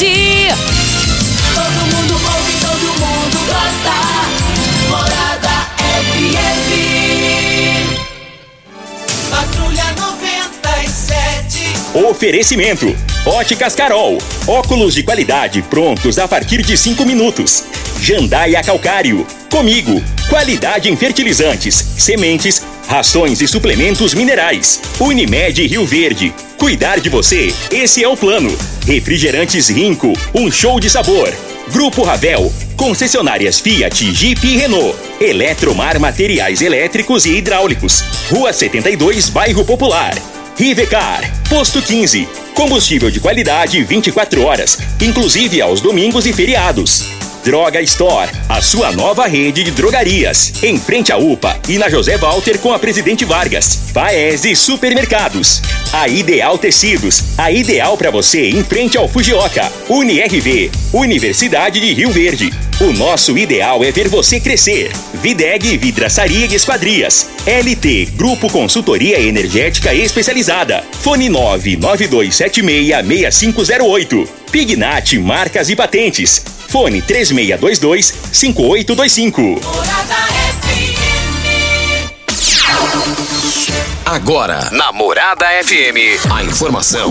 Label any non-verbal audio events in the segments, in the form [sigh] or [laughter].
Todo mundo ouve, todo mundo gosta. Morada FM. Patrulha 97. Oferecimento: Óticas Carol. Óculos de qualidade prontos a partir de 5 minutos. Jandaia Calcário. Comigo. Qualidade em fertilizantes, sementes, rações e suplementos minerais. Unimed Rio Verde. Cuidar de você, esse é o plano. Refrigerantes Rinco. Um show de sabor. Grupo Ravel, concessionárias Fiat, Jeep e Renault. Eletromar Materiais Elétricos e Hidráulicos. Rua 72, Bairro Popular. Rivecar, posto 15. Combustível de qualidade 24 horas, inclusive aos domingos e feriados. Droga Store, a sua nova rede de drogarias. Em frente à UPA e na José Walter com a Presidente Vargas. Paese Supermercados. A Ideal Tecidos, a ideal para você em frente ao Fujioka. UniRV, Universidade de Rio Verde. O nosso ideal é ver você crescer. Videg Vidraçaria e Esquadrias. LT Grupo Consultoria Energética Especializada. Fone 992766508. Pignat Marcas e Patentes. Fone 3622-5825. Morada FM. Agora, na Morada FM, a informação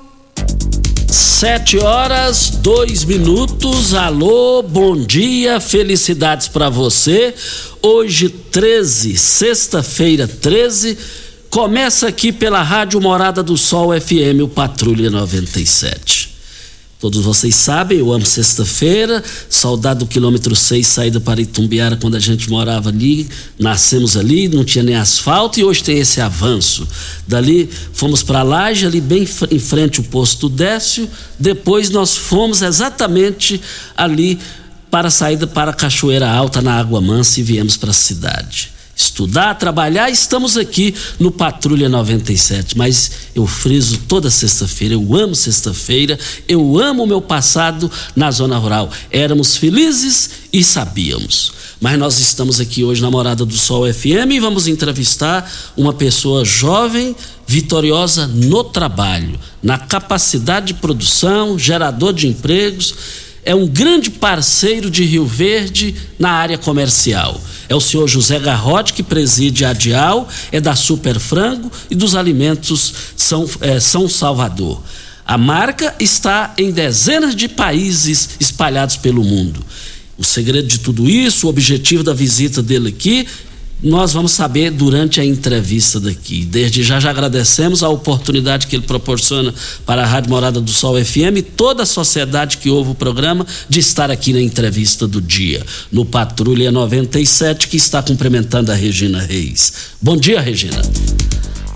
Sete horas, dois minutos. Alô, bom dia, felicidades para você. Hoje, 13, sexta-feira, 13. Começa aqui pela Rádio Morada do Sol FM, o Patrulha 97. Todos vocês sabem, eu amo sexta-feira, saudade do quilômetro 6, saída para Itumbiara, quando a gente morava ali, nascemos ali, não tinha nem asfalto e hoje tem esse avanço. Dali fomos para Laje, ali bem em frente o posto Décio, depois nós fomos exatamente ali para a saída para a Cachoeira Alta, na Água Mansa e viemos para a cidade estudar, trabalhar, estamos aqui no Patrulha 97, mas eu friso toda sexta-feira, eu amo sexta-feira, eu amo o meu passado na zona rural. Éramos felizes e sabíamos. Mas nós estamos aqui hoje na Morada do Sol FM e vamos entrevistar uma pessoa jovem, vitoriosa no trabalho, na capacidade de produção, gerador de empregos é um grande parceiro de Rio Verde na área comercial. É o senhor José Garrote, que preside a Dial, é da Super Frango e dos alimentos São, é, São Salvador. A marca está em dezenas de países espalhados pelo mundo. O segredo de tudo isso, o objetivo da visita dele aqui, nós vamos saber durante a entrevista daqui. Desde já já agradecemos a oportunidade que ele proporciona para a Rádio Morada do Sol FM e toda a sociedade que ouve o programa de estar aqui na entrevista do dia, no Patrulha 97, que está cumprimentando a Regina Reis. Bom dia, Regina.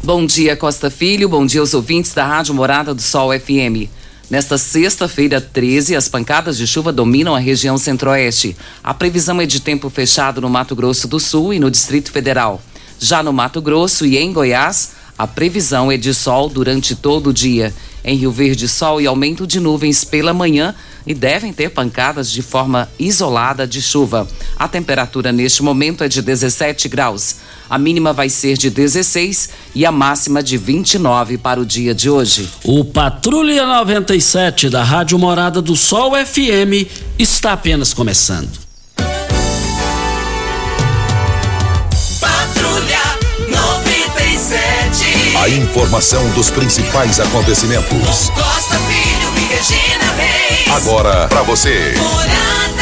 Bom dia, Costa Filho. Bom dia aos ouvintes da Rádio Morada do Sol FM. Nesta sexta-feira 13, as pancadas de chuva dominam a região centro-oeste. A previsão é de tempo fechado no Mato Grosso do Sul e no Distrito Federal. Já no Mato Grosso e em Goiás, a previsão é de sol durante todo o dia. Em Rio Verde, sol e aumento de nuvens pela manhã e devem ter pancadas de forma isolada de chuva. A temperatura neste momento é de 17 graus. A mínima vai ser de 16 e a máxima de 29 para o dia de hoje. O Patrulha 97 da Rádio Morada do Sol FM está apenas começando. Patrulha 97. A informação dos principais acontecimentos. Costa Filho e Regina Reis. Agora para você. Morada.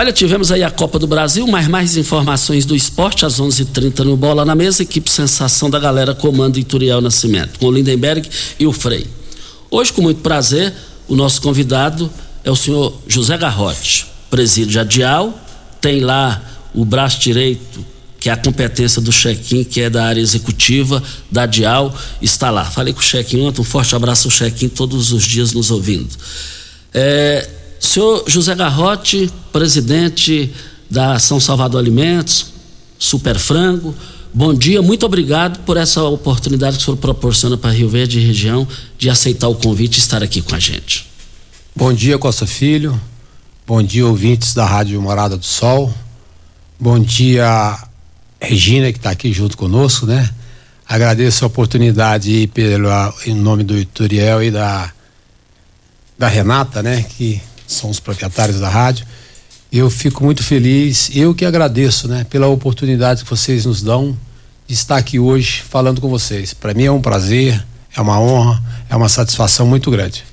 Olha, tivemos aí a Copa do Brasil, mas mais informações do esporte às 11:30 h 30 no Bola na Mesa, equipe Sensação da Galera comando Ituriel Nascimento, com o Lindenberg e o Frei. Hoje, com muito prazer, o nosso convidado é o senhor José Garrote, presídio Adial, tem lá o braço direito, que é a competência do Chequim, que é da área executiva da Dial, está lá. Falei com o Chequim ontem, um forte abraço ao Chequim, todos os dias nos ouvindo. É, senhor José Garrote, presidente da São Salvador Alimentos, Super Frango, bom dia, muito obrigado por essa oportunidade que o senhor proporciona para Rio Verde e região de aceitar o convite e estar aqui com a gente. Bom dia, Costa Filho. Bom dia, ouvintes da Rádio Morada do Sol. Bom dia, Regina, que está aqui junto conosco, né? Agradeço a oportunidade pelo, em nome do Ituriel e da, da Renata, né? Que são os proprietários da rádio. Eu fico muito feliz, eu que agradeço, né? Pela oportunidade que vocês nos dão de estar aqui hoje falando com vocês. Para mim é um prazer, é uma honra, é uma satisfação muito grande.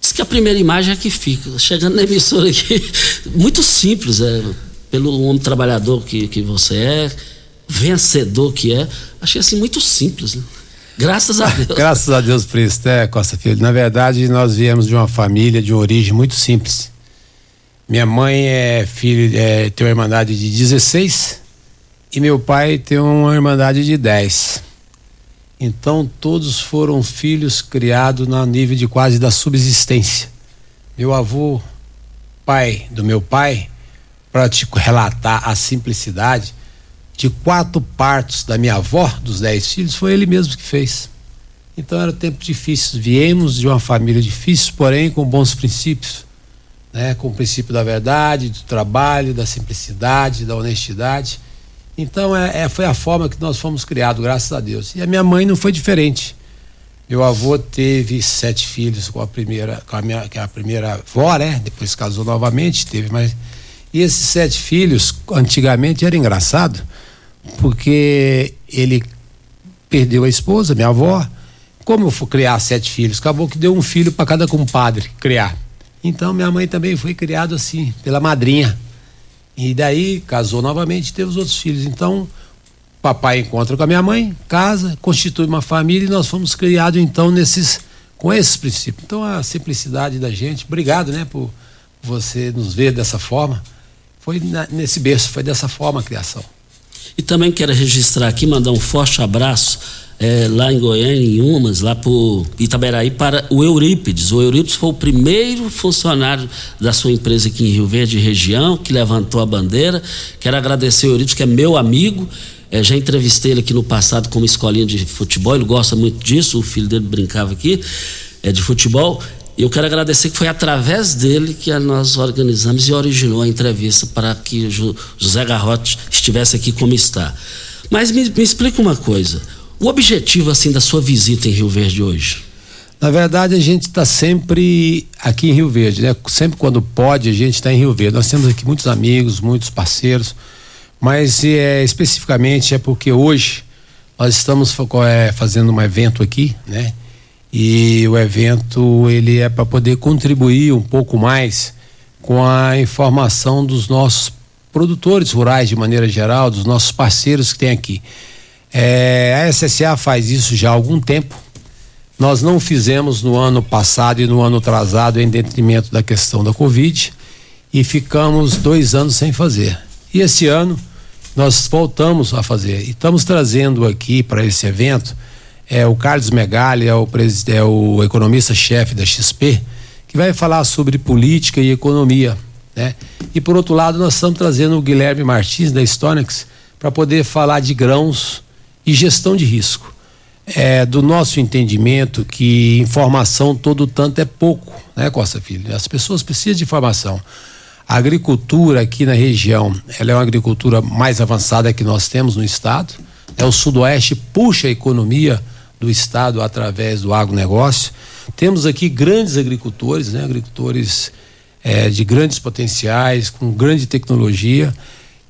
Diz que a primeira imagem é que fica. Chegando na emissora aqui, [laughs] muito simples, é, pelo homem trabalhador que, que você é, vencedor que é. Achei assim muito simples, né? Graças a Deus. Graças a Deus por isso, né, Costa Filho? Na verdade, nós viemos de uma família de origem muito simples. Minha mãe é filho, é, tem uma irmandade de 16 e meu pai tem uma irmandade de 10. Então todos foram filhos criados no nível de quase da subsistência. Meu avô, pai do meu pai, para te [laughs] relatar a simplicidade, de quatro partos da minha avó, dos dez filhos, foi ele mesmo que fez. Então era tempo difícil. Viemos de uma família difícil, porém com bons princípios, né? Com o princípio da verdade, do trabalho, da simplicidade, da honestidade. Então é, é, foi a forma que nós fomos criados, graças a Deus. E a minha mãe não foi diferente. Meu avô teve sete filhos com a primeira, com a minha, que é a primeira avó, né? Depois casou novamente, teve mais. E esses sete filhos, antigamente era engraçado, porque ele perdeu a esposa, minha avó. Como eu fui criar sete filhos? Acabou que deu um filho para cada compadre criar. Então minha mãe também foi criada assim, pela madrinha. E daí casou novamente, teve os outros filhos. Então, papai encontra com a minha mãe, casa, constitui uma família e nós fomos criados então nesses com esses princípios. Então a simplicidade da gente, obrigado, né, por você nos ver dessa forma. Foi na, nesse berço, foi dessa forma a criação. E também quero registrar aqui, mandar um forte abraço é, lá em Goiânia, em Umas, lá por Itaberaí, para o Eurípides. O Eurípides foi o primeiro funcionário da sua empresa aqui em Rio Verde região, que levantou a bandeira. Quero agradecer o Eurípides, que é meu amigo. É, já entrevistei ele aqui no passado como escolinha de futebol, ele gosta muito disso, o filho dele brincava aqui, é de futebol. E eu quero agradecer que foi através dele que nós organizamos e originou a entrevista para que José Garrote estivesse aqui como está. Mas me, me explica uma coisa. O objetivo assim da sua visita em Rio Verde hoje? Na verdade, a gente está sempre aqui em Rio Verde, né? Sempre quando pode, a gente está em Rio Verde. Nós temos aqui muitos amigos, muitos parceiros, mas é, especificamente é porque hoje nós estamos é, fazendo um evento aqui, né? E o evento ele é para poder contribuir um pouco mais com a informação dos nossos produtores rurais de maneira geral, dos nossos parceiros que tem aqui. É, a SSA faz isso já há algum tempo. Nós não fizemos no ano passado e no ano atrasado em detrimento da questão da Covid e ficamos dois anos sem fazer. E esse ano nós voltamos a fazer. E estamos trazendo aqui para esse evento é o Carlos Megali, é o, é o economista-chefe da XP, que vai falar sobre política e economia. Né? E por outro lado, nós estamos trazendo o Guilherme Martins da Stonex para poder falar de grãos e gestão de risco. É, do nosso entendimento que informação todo tanto é pouco, né, Costa Filho? As pessoas precisam de informação. A agricultura aqui na região, ela é uma agricultura mais avançada que nós temos no estado. É o sudoeste puxa a economia do estado através do agronegócio. Temos aqui grandes agricultores, né, agricultores é, de grandes potenciais, com grande tecnologia.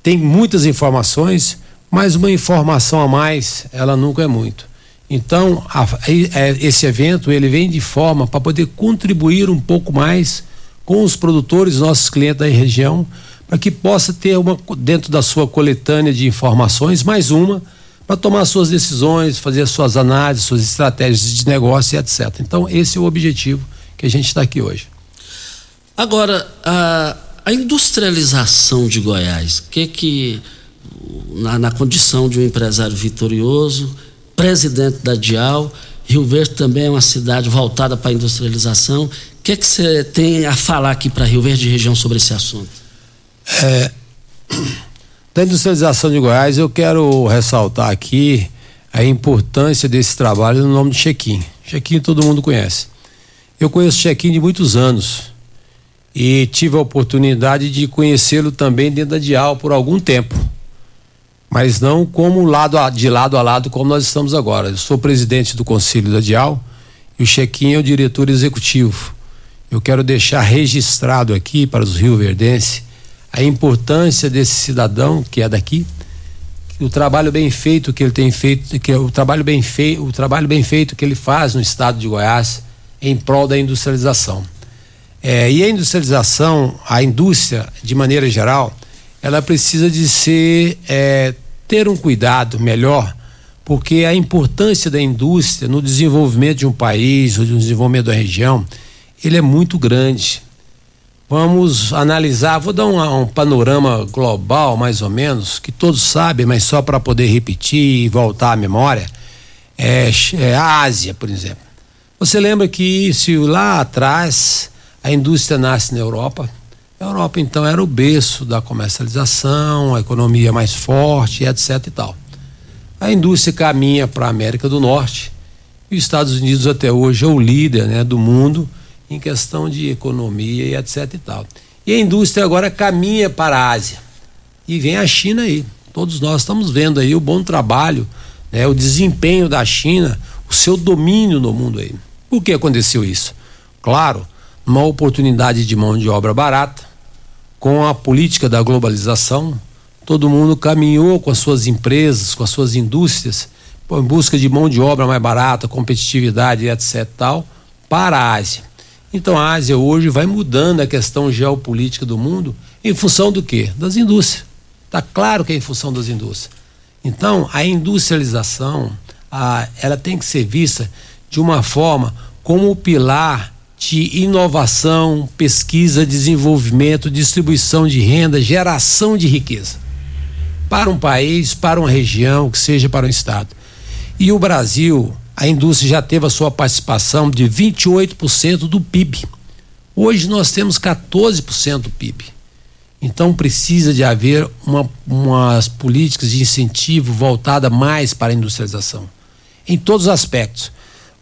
Tem muitas informações mas uma informação a mais, ela nunca é muito. Então, a, a, é, esse evento ele vem de forma para poder contribuir um pouco mais com os produtores, nossos clientes da região, para que possa ter uma dentro da sua coletânea de informações mais uma para tomar suas decisões, fazer suas análises, suas estratégias de negócio e etc. Então, esse é o objetivo que a gente está aqui hoje. Agora, a, a industrialização de Goiás, o que que na, na condição de um empresário vitorioso, presidente da Dial. Rio Verde também é uma cidade voltada para a industrialização. O que que você tem a falar aqui para Rio Verde e região sobre esse assunto? É, da industrialização de Goiás, eu quero ressaltar aqui a importância desse trabalho no nome de Chequim. Chequim todo mundo conhece. Eu conheço Chequim de muitos anos e tive a oportunidade de conhecê-lo também dentro da Dial por algum tempo. Mas não como lado a, de lado a lado como nós estamos agora. Eu sou presidente do conselho da Dial e o Chequim é o diretor executivo. Eu quero deixar registrado aqui para os rioverdenses a importância desse cidadão que é daqui, o trabalho bem feito que ele tem feito, que o trabalho bem feito, o trabalho bem feito que ele faz no estado de Goiás em prol da industrialização. É, e a industrialização, a indústria de maneira geral, ela precisa de ser é, ter um cuidado melhor, porque a importância da indústria no desenvolvimento de um país ou de um desenvolvimento da região, ele é muito grande. Vamos analisar, vou dar um, um, panorama global, mais ou menos, que todos sabem, mas só para poder repetir e voltar à memória. É, é, a Ásia, por exemplo. Você lembra que se lá atrás a indústria nasce na Europa, a Europa então era o berço da comercialização, a economia mais forte, etc e tal. A indústria caminha para a América do Norte e os Estados Unidos até hoje é o líder né, do mundo em questão de economia e etc e tal. E a indústria agora caminha para a Ásia. E vem a China aí. Todos nós estamos vendo aí o bom trabalho, né, o desempenho da China, o seu domínio no mundo aí. Por que aconteceu isso? Claro, uma oportunidade de mão de obra barata, com a política da globalização, todo mundo caminhou com as suas empresas, com as suas indústrias, em busca de mão de obra mais barata, competitividade, etc. tal, para a Ásia. Então a Ásia hoje vai mudando a questão geopolítica do mundo em função do quê? Das indústrias. Está claro que é em função das indústrias. Então a industrialização, a, ela tem que ser vista de uma forma como o pilar de inovação, pesquisa, desenvolvimento, distribuição de renda, geração de riqueza para um país, para uma região, que seja para um estado. E o Brasil, a indústria já teve a sua participação de 28% do PIB. Hoje nós temos 14% do PIB. Então precisa de haver uma, umas políticas de incentivo voltada mais para a industrialização, em todos os aspectos.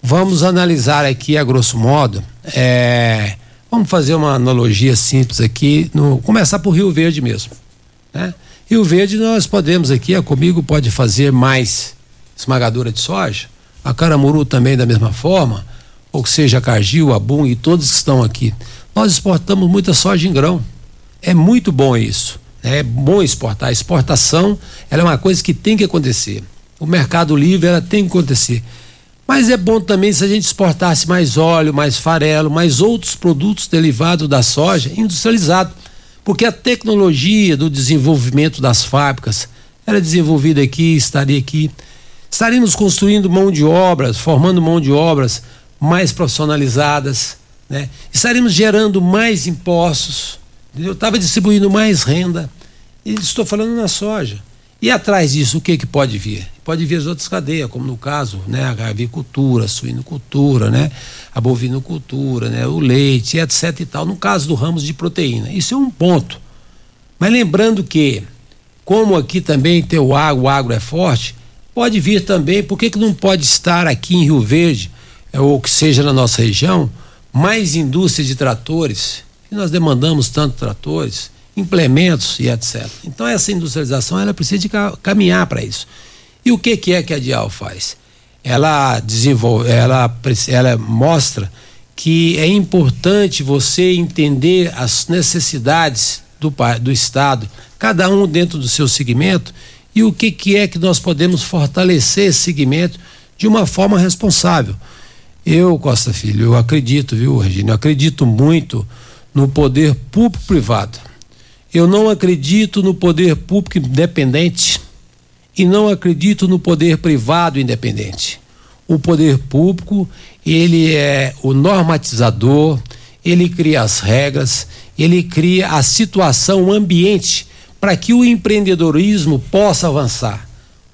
Vamos analisar aqui a grosso modo. É, vamos fazer uma analogia simples aqui. No, começar por Rio Verde mesmo. Né? Rio Verde nós podemos aqui, a Comigo pode fazer mais esmagadora de soja a Caramuru também da mesma forma, ou seja, a Cargill, a Boom e todos que estão aqui. Nós exportamos muita soja em grão. É muito bom isso. Né? É bom exportar. A exportação é uma coisa que tem que acontecer. O mercado livre ela tem que acontecer. Mas é bom também se a gente exportasse mais óleo, mais farelo, mais outros produtos derivados da soja industrializado. Porque a tecnologia do desenvolvimento das fábricas, ela é desenvolvida aqui, estaria aqui. Estaremos construindo mão de obras, formando mão de obras mais profissionalizadas, né? Estaremos gerando mais impostos, eu estava distribuindo mais renda. E estou falando na soja. E atrás disso, o que, que pode vir? Pode vir as outras cadeias, como no caso, né, a avicultura, a suinocultura, né, a bovinocultura, né, o leite, etc e tal, no caso do ramos de proteína. Isso é um ponto. Mas lembrando que, como aqui também tem o agro, o agro é forte, Pode vir também, por que, que não pode estar aqui em Rio Verde, é, ou que seja na nossa região, mais indústria de tratores? E nós demandamos tanto tratores, implementos e etc. Então essa industrialização ela precisa de caminhar para isso. E o que, que é que a Dial faz? Ela desenvolve, ela, ela mostra que é importante você entender as necessidades do, do Estado, cada um dentro do seu segmento, e o que, que é que nós podemos fortalecer esse segmento de uma forma responsável. Eu, Costa Filho, eu acredito, viu, Regina, eu acredito muito no poder público-privado. Eu não acredito no poder público independente e não acredito no poder privado independente. O poder público, ele é o normatizador, ele cria as regras, ele cria a situação, o ambiente para que o empreendedorismo possa avançar.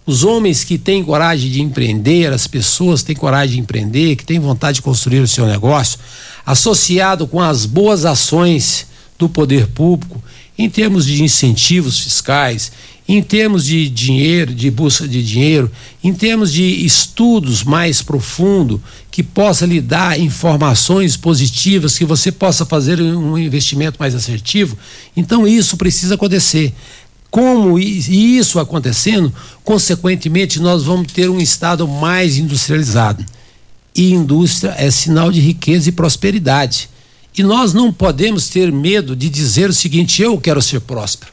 Os homens que têm coragem de empreender, as pessoas que têm coragem de empreender, que têm vontade de construir o seu negócio, associado com as boas ações do poder público, em termos de incentivos fiscais, em termos de dinheiro, de busca de dinheiro, em termos de estudos mais profundo que possa lhe dar informações positivas, que você possa fazer um investimento mais assertivo. Então isso precisa acontecer. Como isso acontecendo, consequentemente nós vamos ter um estado mais industrializado. E indústria é sinal de riqueza e prosperidade. E nós não podemos ter medo de dizer o seguinte: eu quero ser próspero.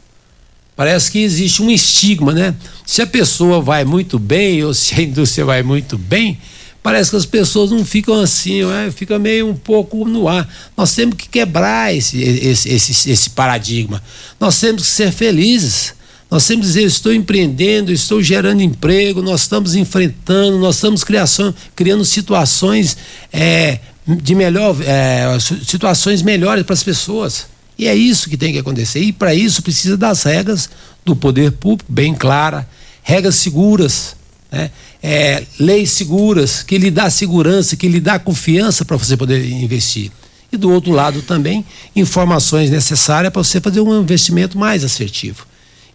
Parece que existe um estigma, né? Se a pessoa vai muito bem ou se a indústria vai muito bem, parece que as pessoas não ficam assim, né? fica meio um pouco no ar. Nós temos que quebrar esse, esse, esse, esse paradigma. Nós temos que ser felizes. Nós temos que dizer, estou empreendendo, estou gerando emprego, nós estamos enfrentando, nós estamos criação, criando situações é, de melhor, é, situações melhores para as pessoas. E é isso que tem que acontecer. E para isso precisa das regras do poder público bem clara, regras seguras, né? É, leis seguras, que lhe dá segurança, que lhe dá confiança para você poder investir. E do outro lado também, informações necessárias para você fazer um investimento mais assertivo.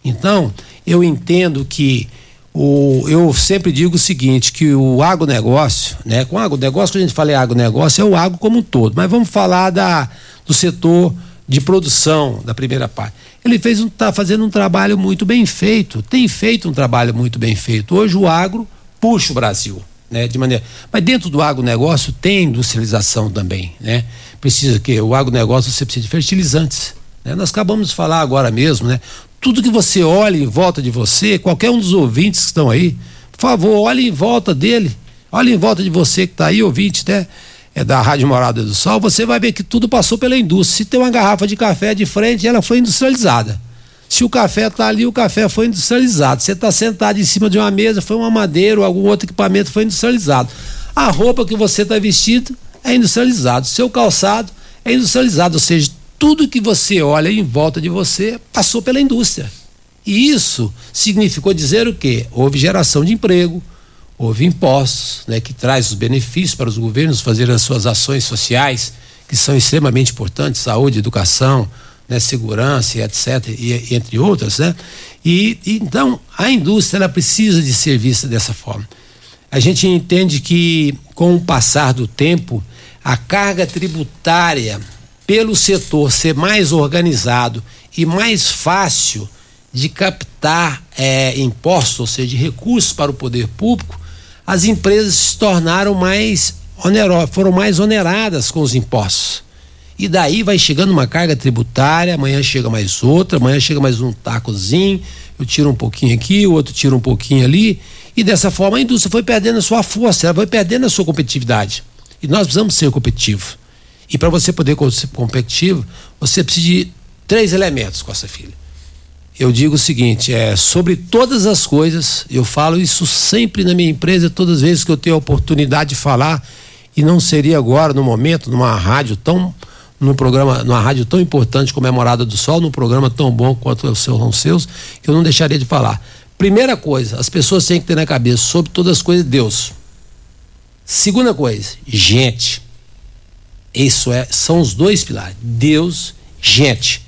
Então, eu entendo que o, eu sempre digo o seguinte, que o agronegócio, né? Com agronegócio, quando a gente fala em agronegócio, é o agro como um todo. Mas vamos falar da, do setor de produção da primeira parte. Ele fez está fazendo um trabalho muito bem feito, tem feito um trabalho muito bem feito. Hoje o agro puxa o Brasil, né? De maneira, mas dentro do agronegócio tem industrialização também, né? Precisa que o agronegócio você precisa de fertilizantes. Né? Nós acabamos de falar agora mesmo, né? Tudo que você olha em volta de você, qualquer um dos ouvintes que estão aí, por favor, olhe em volta dele, olhe em volta de você que está aí, ouvinte, né? É, da Rádio Morada do Sol, você vai ver que tudo passou pela indústria. Se tem uma garrafa de café de frente, ela foi industrializada. Se o café está ali, o café foi industrializado. Você está sentado em cima de uma mesa, foi uma madeira ou algum outro equipamento foi industrializado. A roupa que você está vestido é industrializado. Seu calçado é industrializado. Ou seja, tudo que você olha em volta de você passou pela indústria. E isso significou dizer o quê? Houve geração de emprego, houve impostos, né, que traz os benefícios para os governos fazer as suas ações sociais, que são extremamente importantes, saúde, educação, né, segurança, etc, e, entre outras, né? E, e, então a indústria ela precisa de ser vista dessa forma. A gente entende que com o passar do tempo a carga tributária pelo setor ser mais organizado e mais fácil de captar é, impostos, ou seja, de recursos para o poder público, as empresas se tornaram mais onerosas, foram mais oneradas com os impostos. E daí vai chegando uma carga tributária, amanhã chega mais outra, amanhã chega mais um tacozinho, eu tiro um pouquinho aqui, o outro tira um pouquinho ali, e dessa forma a indústria foi perdendo a sua força, ela foi perdendo a sua competitividade. E nós precisamos ser competitivos. E para você poder ser competitivo, você precisa de três elementos, Costa Filho eu digo o seguinte, é sobre todas as coisas, eu falo isso sempre na minha empresa, todas as vezes que eu tenho a oportunidade de falar, e não seria agora, no momento, numa rádio tão, num programa, numa rádio tão importante como é Morada do Sol, num programa tão bom quanto são os seus, que eu não deixaria de falar. Primeira coisa, as pessoas têm que ter na cabeça, sobre todas as coisas, Deus. Segunda coisa, gente. Isso é, são os dois pilares. Deus, gente.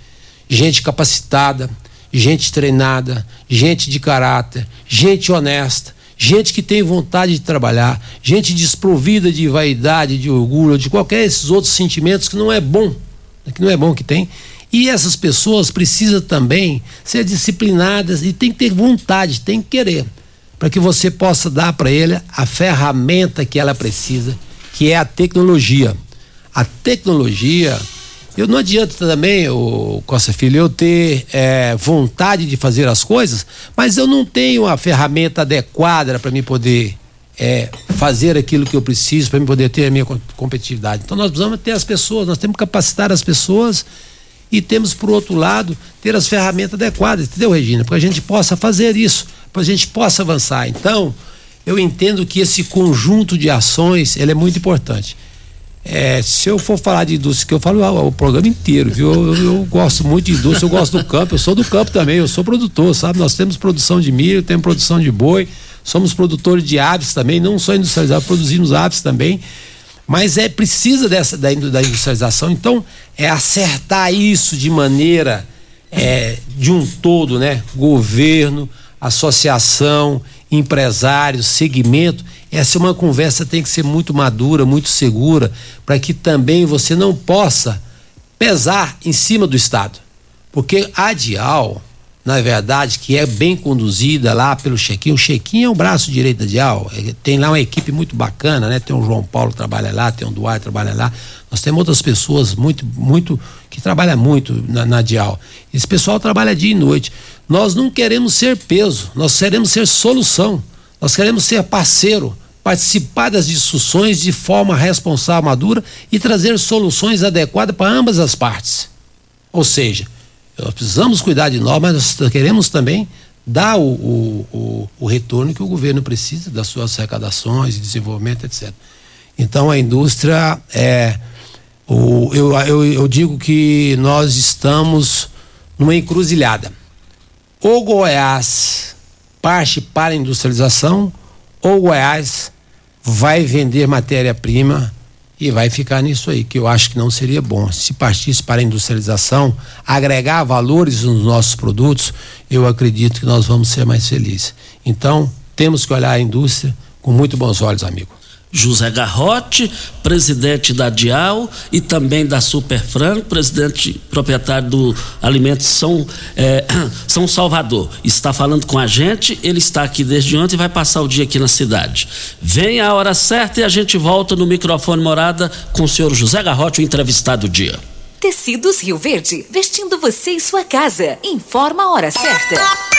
Gente capacitada, gente treinada, gente de caráter, gente honesta, gente que tem vontade de trabalhar, gente desprovida de vaidade, de orgulho, de qualquer esses outros sentimentos que não é bom, que não é bom que tem. E essas pessoas precisam também ser disciplinadas e tem que ter vontade, tem que querer, para que você possa dar para ele a ferramenta que ela precisa, que é a tecnologia. A tecnologia eu não adianta também, o Costa Filho, eu ter é, vontade de fazer as coisas, mas eu não tenho a ferramenta adequada para mim poder é, fazer aquilo que eu preciso, para mim poder ter a minha competitividade. Então nós precisamos ter as pessoas, nós temos que capacitar as pessoas e temos, por outro lado, ter as ferramentas adequadas, entendeu, Regina? Para a gente possa fazer isso, para a gente possa avançar. Então, eu entendo que esse conjunto de ações ele é muito importante. É, se eu for falar de indústria, que eu falo o, o programa inteiro, viu? Eu, eu, gosto muito de indústria, eu gosto do campo, eu sou do campo também, eu sou produtor, sabe? Nós temos produção de milho, temos produção de boi, somos produtores de aves também, não só industrializados, produzimos aves também. Mas é precisa dessa da, da industrialização, então é acertar isso de maneira é, de um todo, né? Governo, associação, empresários, segmento, essa é uma conversa tem que ser muito madura, muito segura, para que também você não possa pesar em cima do Estado. Porque a Dial, na verdade, que é bem conduzida lá pelo Chequinho, o Chequinho é o braço direito da Dial, é, tem lá uma equipe muito bacana, né? Tem o João Paulo trabalha lá, tem o Duarte trabalha lá, nós temos outras pessoas muito, muito, que trabalham muito na, na Dial. Esse pessoal trabalha dia e noite. Nós não queremos ser peso, nós queremos ser solução. Nós queremos ser parceiro, participar das discussões de forma responsável, madura e trazer soluções adequadas para ambas as partes. Ou seja, nós precisamos cuidar de nós, mas nós queremos também dar o, o, o, o retorno que o governo precisa das suas arrecadações, desenvolvimento, etc. Então a indústria é. O, eu, eu, eu digo que nós estamos numa encruzilhada. O Goiás parte para a industrialização ou Goiás vai vender matéria-prima e vai ficar nisso aí, que eu acho que não seria bom. Se partisse para a industrialização, agregar valores nos nossos produtos, eu acredito que nós vamos ser mais felizes. Então, temos que olhar a indústria com muito bons olhos, amigo. José Garrote, presidente da Dial e também da Superfranco, presidente proprietário do Alimento São, é, [clears throat] São Salvador. Está falando com a gente, ele está aqui desde ontem e vai passar o dia aqui na cidade. Vem a hora certa e a gente volta no microfone morada com o senhor José Garrote, o entrevistado do dia. Tecidos Rio Verde, vestindo você e sua casa. Informa a hora certa.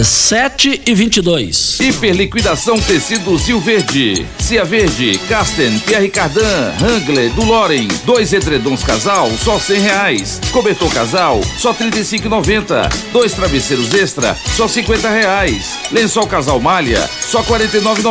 7 e 22. Hiperliquidação tecidos Rio Verde. Cia Verde, Casten, Pierre Cardan, Hangler, do Loren. Dois edredons casal, só cem reais. Cobertor casal, só trinta e cinco Dois travesseiros extra, só cinquenta reais. Lençol casal malha, só quarenta e nove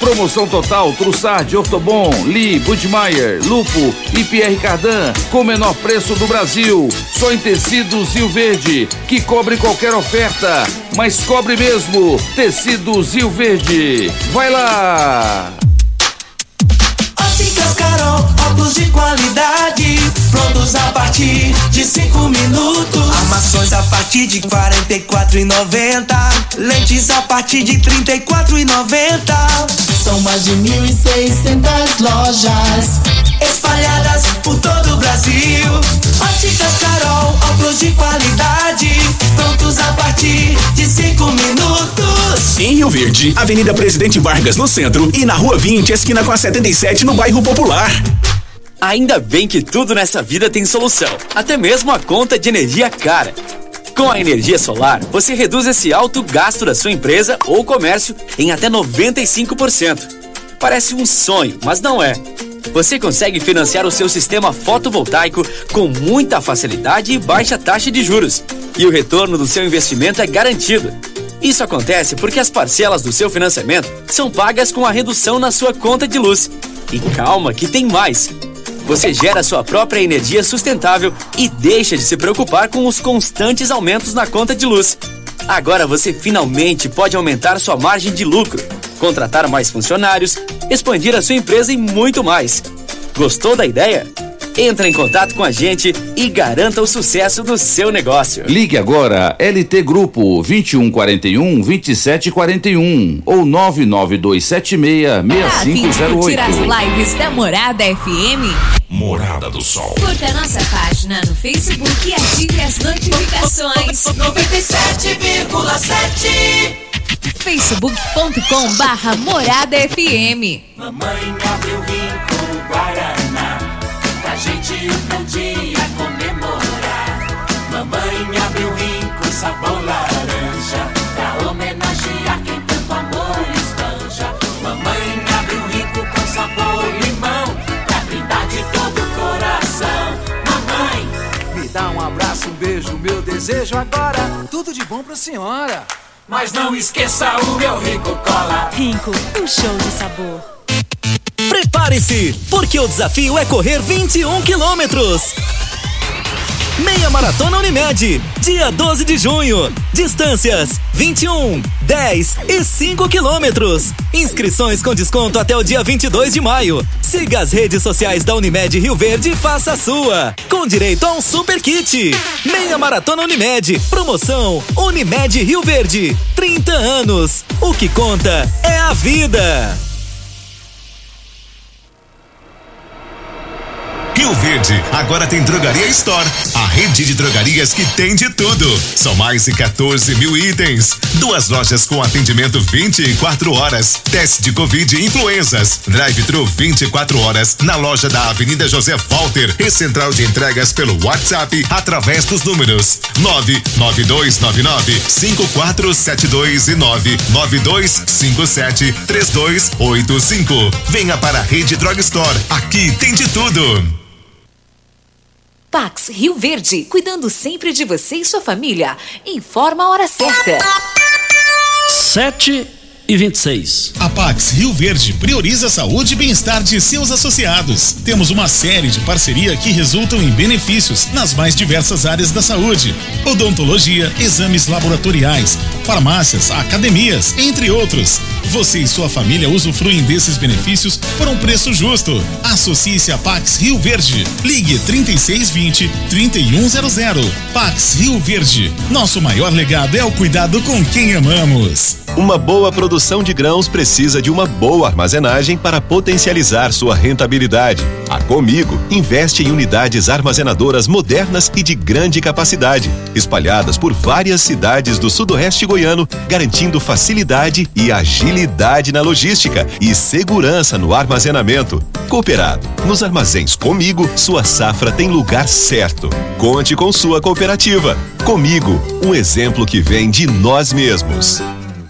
Promoção total, Trussard, Ortobon, Lee, Budmeier, Lupo e Pierre Cardan, com o menor preço do Brasil. Só em tecidos Rio Verde, que cobre qualquer oferta mas cobre mesmo. Tecidos Rio Verde. Vai lá! Óticas Carol, óculos de qualidade, prontos a partir de cinco minutos. Armações a partir de quarenta e quatro e noventa, lentes a partir de trinta e quatro e noventa. São mais de mil e seiscentas lojas espalhadas por todo o Brasil. Óticas Carol, óculos de qualidade, prontos a partir de cinco minutos. Em Rio Verde, Avenida Presidente Vargas no centro e na Rua 20, esquina com a 77 no bairro Popular. Ainda bem que tudo nessa vida tem solução, até mesmo a conta de energia cara. Com a energia solar, você reduz esse alto gasto da sua empresa ou comércio em até 95%. Parece um sonho, mas não é. Você consegue financiar o seu sistema fotovoltaico com muita facilidade e baixa taxa de juros. E o retorno do seu investimento é garantido. Isso acontece porque as parcelas do seu financiamento são pagas com a redução na sua conta de luz. E calma, que tem mais! Você gera sua própria energia sustentável e deixa de se preocupar com os constantes aumentos na conta de luz. Agora você finalmente pode aumentar sua margem de lucro, contratar mais funcionários, expandir a sua empresa e muito mais. Gostou da ideia? Entre em contato com a gente e garanta o sucesso do seu negócio. Ligue agora LT Grupo 2141 2741 ou 99276 6508. curtir as lives da Morada FM? Morada do Sol. Curta nossa página no Facebook e ative as notificações. 97,7 facebook.com barra Morada FM. Mamãe abriu rico Guaraná Pra gente um dia comemorar Mamãe abriu rico sabor laranja Pra homenagear quem tanto amor espanja Mamãe abriu rico com sabor limão Pra brindar de todo o coração Mamãe Me dá um abraço, um beijo, meu desejo agora. Tudo de bom pra senhora. Mas não esqueça o meu rico cola Rinco, um show de sabor. Prepare Prepare-se, porque o desafio é correr 21 quilômetros. Meia Maratona Unimed, dia 12 de junho. Distâncias 21, 10 e 5 quilômetros. Inscrições com desconto até o dia 22 de maio. Siga as redes sociais da Unimed Rio Verde e faça a sua. Com direito a um super kit. Meia Maratona Unimed. Promoção Unimed Rio Verde. 30 anos. O que conta é a vida. Rio Verde agora tem Drogaria Store, a rede de drogarias que tem de tudo. São mais de 14 mil itens. Duas lojas com atendimento 24 horas. Teste de Covid e influenzas. Drive-thru 24 horas na loja da Avenida José Walter e central de entregas pelo WhatsApp através dos números 99299 5472 e 99257 3285. Venha para a Rede Drug Store. Aqui tem de tudo. Pax Rio Verde, cuidando sempre de você e sua família. Informa a hora certa. 7 e 26. A Pax Rio Verde prioriza a saúde e bem-estar de seus associados. Temos uma série de parceria que resultam em benefícios nas mais diversas áreas da saúde: odontologia, exames laboratoriais, farmácias, academias, entre outros. Você e sua família usufruem desses benefícios por um preço justo. Associe-se a Pax Rio Verde. Ligue 3620 3100. Pax Rio Verde. Nosso maior legado é o cuidado com quem amamos. Uma boa produção de grãos precisa de uma boa armazenagem para potencializar sua rentabilidade. A Comigo investe em unidades armazenadoras modernas e de grande capacidade, espalhadas por várias cidades do sudoeste goiano, garantindo facilidade e agilidade na logística e segurança no armazenamento. Cooperado, nos armazéns Comigo, sua safra tem lugar certo. Conte com sua cooperativa. Comigo, um exemplo que vem de nós mesmos.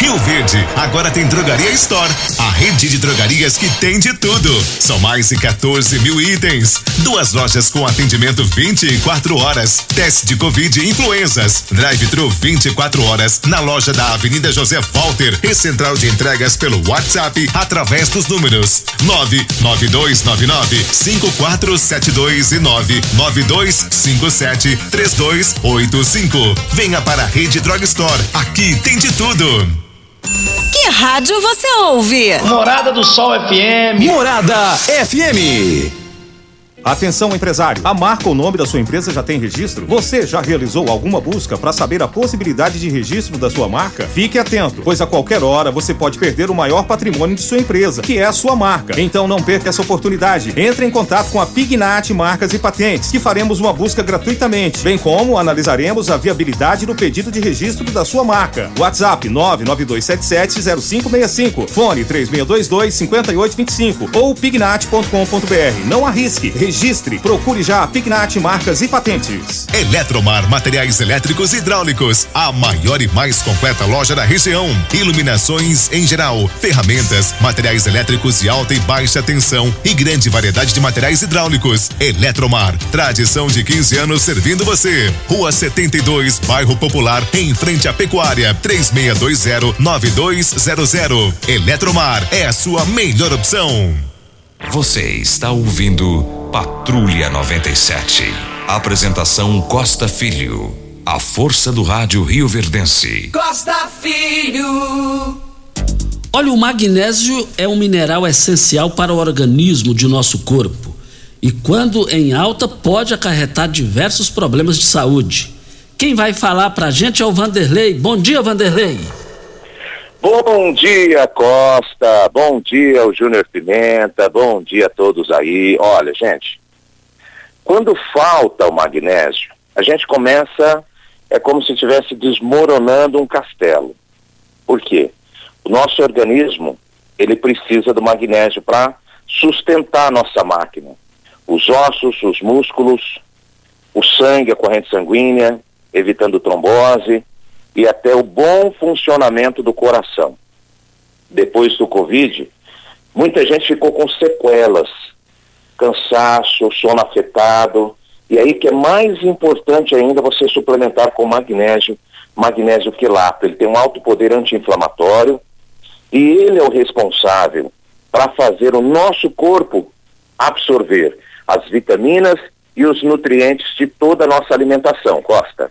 Rio Verde agora tem Drogaria Store, a rede de drogarias que tem de tudo. São mais de 14 mil itens. Duas lojas com atendimento 24 horas. Teste de Covid e influenzas. Drive-thru 24 horas na loja da Avenida José Walter e central de entregas pelo WhatsApp através dos números 99299 5472 e 99257 3285. Venha para a rede Drug Store. Aqui tem de tudo. Que rádio você ouve? Morada do Sol FM. Morada FM. Atenção empresário, a marca ou nome da sua empresa já tem registro? Você já realizou alguma busca para saber a possibilidade de registro da sua marca? Fique atento, pois a qualquer hora você pode perder o maior patrimônio de sua empresa, que é a sua marca. Então não perca essa oportunidade. Entre em contato com a Pignat Marcas e Patentes, que faremos uma busca gratuitamente, bem como analisaremos a viabilidade do pedido de registro da sua marca. WhatsApp 992770565, fone 3622-5825 ou pignat.com.br. Não arrisque registre. Procure já a Pignat Marcas e Patentes. Eletromar Materiais Elétricos e Hidráulicos, a maior e mais completa loja da região. Iluminações em geral, ferramentas, materiais elétricos de alta e baixa tensão e grande variedade de materiais hidráulicos. Eletromar, tradição de 15 anos servindo você. Rua 72, Bairro Popular, em frente à Pecuária, 3620-9200. Eletromar é a sua melhor opção. Você está ouvindo Patrulha 97. Apresentação Costa Filho. A força do rádio Rio Verdense. Costa Filho. Olha, o magnésio é um mineral essencial para o organismo de nosso corpo e, quando em alta, pode acarretar diversos problemas de saúde. Quem vai falar pra gente é o Vanderlei. Bom dia, Vanderlei. Bom dia, Costa. Bom dia, o Júnior Pimenta. Bom dia a todos aí. Olha, gente, quando falta o magnésio, a gente começa, é como se estivesse desmoronando um castelo. Por quê? O nosso organismo, ele precisa do magnésio para sustentar a nossa máquina. Os ossos, os músculos, o sangue, a corrente sanguínea, evitando trombose e até o bom funcionamento do coração. Depois do Covid, muita gente ficou com sequelas, cansaço, sono afetado, e aí que é mais importante ainda você suplementar com magnésio, magnésio quelato. Ele tem um alto poder anti-inflamatório e ele é o responsável para fazer o nosso corpo absorver as vitaminas e os nutrientes de toda a nossa alimentação, Costa.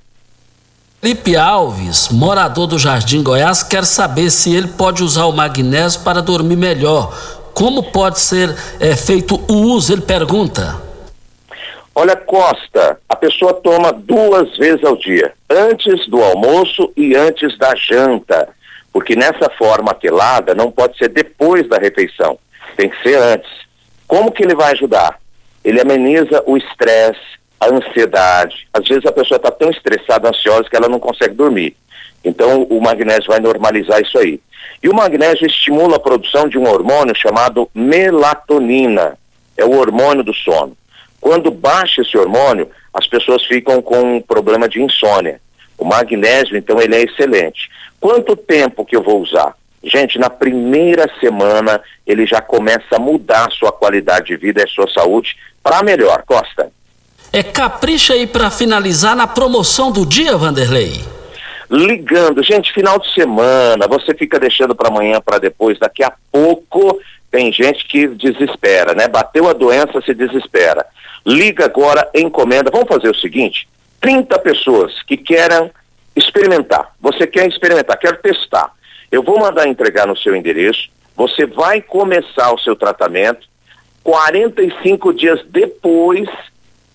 Felipe Alves, morador do Jardim Goiás, quer saber se ele pode usar o magnésio para dormir melhor. Como pode ser é, feito o uso? Ele pergunta. Olha, Costa, a pessoa toma duas vezes ao dia, antes do almoço e antes da janta, porque nessa forma quelada não pode ser depois da refeição, tem que ser antes. Como que ele vai ajudar? Ele ameniza o estresse, a ansiedade. Às vezes a pessoa está tão estressada, ansiosa, que ela não consegue dormir. Então o magnésio vai normalizar isso aí. E o magnésio estimula a produção de um hormônio chamado melatonina. É o hormônio do sono. Quando baixa esse hormônio, as pessoas ficam com um problema de insônia. O magnésio, então, ele é excelente. Quanto tempo que eu vou usar? Gente, na primeira semana ele já começa a mudar a sua qualidade de vida e a sua saúde para melhor, Costa. É capricha aí para finalizar na promoção do dia, Vanderlei. Ligando, gente, final de semana, você fica deixando para amanhã, para depois, daqui a pouco tem gente que desespera, né? Bateu a doença, se desespera. Liga agora, encomenda. Vamos fazer o seguinte: 30 pessoas que querem experimentar. Você quer experimentar, quer testar. Eu vou mandar entregar no seu endereço. Você vai começar o seu tratamento. 45 dias depois,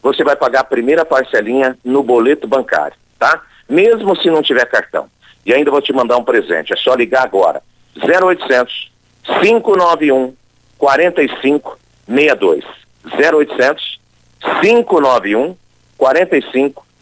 você vai pagar a primeira parcelinha no boleto bancário, tá? Mesmo se não tiver cartão. E ainda vou te mandar um presente. É só ligar agora. 0800 591 4562. 0800 591 4562.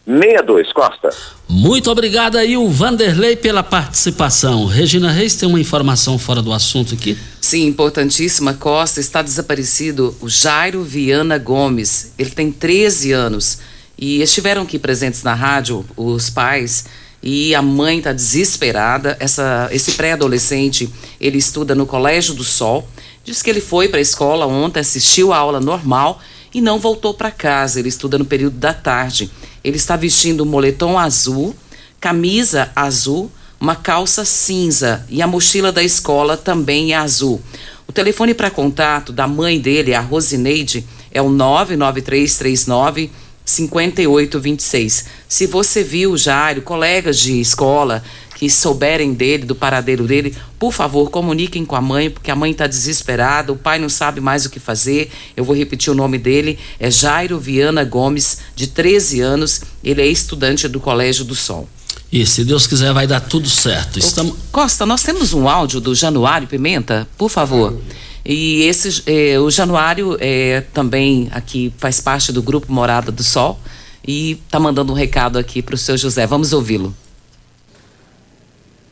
Costa. Muito obrigado aí, o Vanderlei, pela participação. Regina Reis tem uma informação fora do assunto aqui? Sim, importantíssima. Costa está desaparecido o Jairo Viana Gomes. Ele tem 13 anos. E estiveram aqui presentes na rádio os pais e a mãe está desesperada. Essa, esse pré-adolescente, ele estuda no Colégio do Sol. Diz que ele foi para a escola ontem, assistiu a aula normal e não voltou para casa. Ele estuda no período da tarde. Ele está vestindo um moletom azul, camisa azul, uma calça cinza e a mochila da escola também é azul. O telefone para contato da mãe dele, a Rosineide, é o 99339 5826. Se você viu Jairo, colegas de escola que souberem dele, do paradeiro dele, por favor, comuniquem com a mãe, porque a mãe está desesperada, o pai não sabe mais o que fazer. Eu vou repetir o nome dele: é Jairo Viana Gomes, de 13 anos. Ele é estudante do Colégio do Sol. E se Deus quiser, vai dar tudo certo. Estamos... Costa, nós temos um áudio do Januário Pimenta, por favor. E esse, eh, o Januário eh, também aqui faz parte do grupo Morada do Sol e está mandando um recado aqui para o seu José. Vamos ouvi-lo.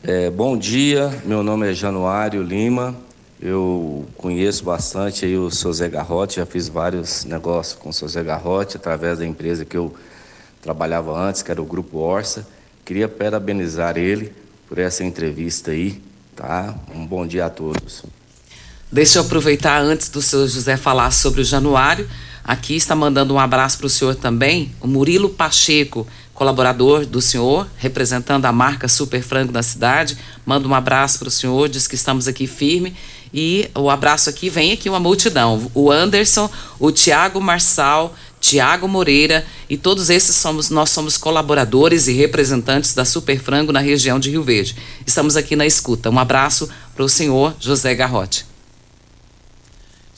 É, bom dia, meu nome é Januário Lima. Eu conheço bastante aí o seu Zé Garrote, já fiz vários negócios com o seu Zé Garrote através da empresa que eu trabalhava antes, que era o Grupo Orça. Queria parabenizar ele por essa entrevista aí, tá? Um bom dia a todos. Deixa eu aproveitar antes do seu José falar sobre o Januário. Aqui está mandando um abraço para o senhor também, o Murilo Pacheco, colaborador do senhor, representando a marca Super Frango da cidade. Manda um abraço para o senhor, diz que estamos aqui firme. E o abraço aqui vem aqui uma multidão. O Anderson, o Tiago Marçal, Tiago Moreira e todos esses somos nós somos colaboradores e representantes da Super Frango na região de Rio Verde. Estamos aqui na escuta. Um abraço para o senhor José Garrote.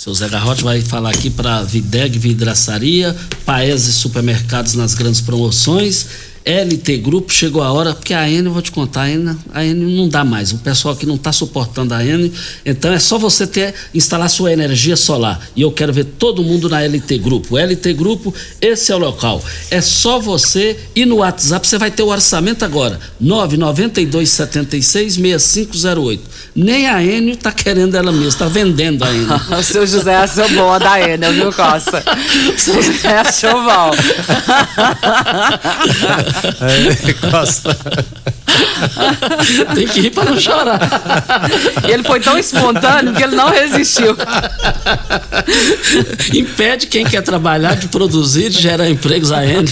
Seu Zé Garrote vai falar aqui para Videg Vidraçaria, Paese Supermercados nas grandes promoções LT Grupo, chegou a hora, porque a N, eu vou te contar, a N, a N não dá mais. O pessoal aqui não está suportando a N, então é só você ter, instalar sua energia solar. E eu quero ver todo mundo na LT Grupo. LT Grupo, esse é o local. É só você ir no WhatsApp, você vai ter o orçamento agora. 99276 6508. Nem a N está querendo ela mesma, está vendendo a N. [laughs] o seu José achou boa da N, viu, Costa? [laughs] Seu José achou bom. [laughs] Costa. Tem que rir para não chorar. E ele foi tão espontâneo que ele não resistiu. Impede quem quer trabalhar de produzir, de gerar empregos ainda.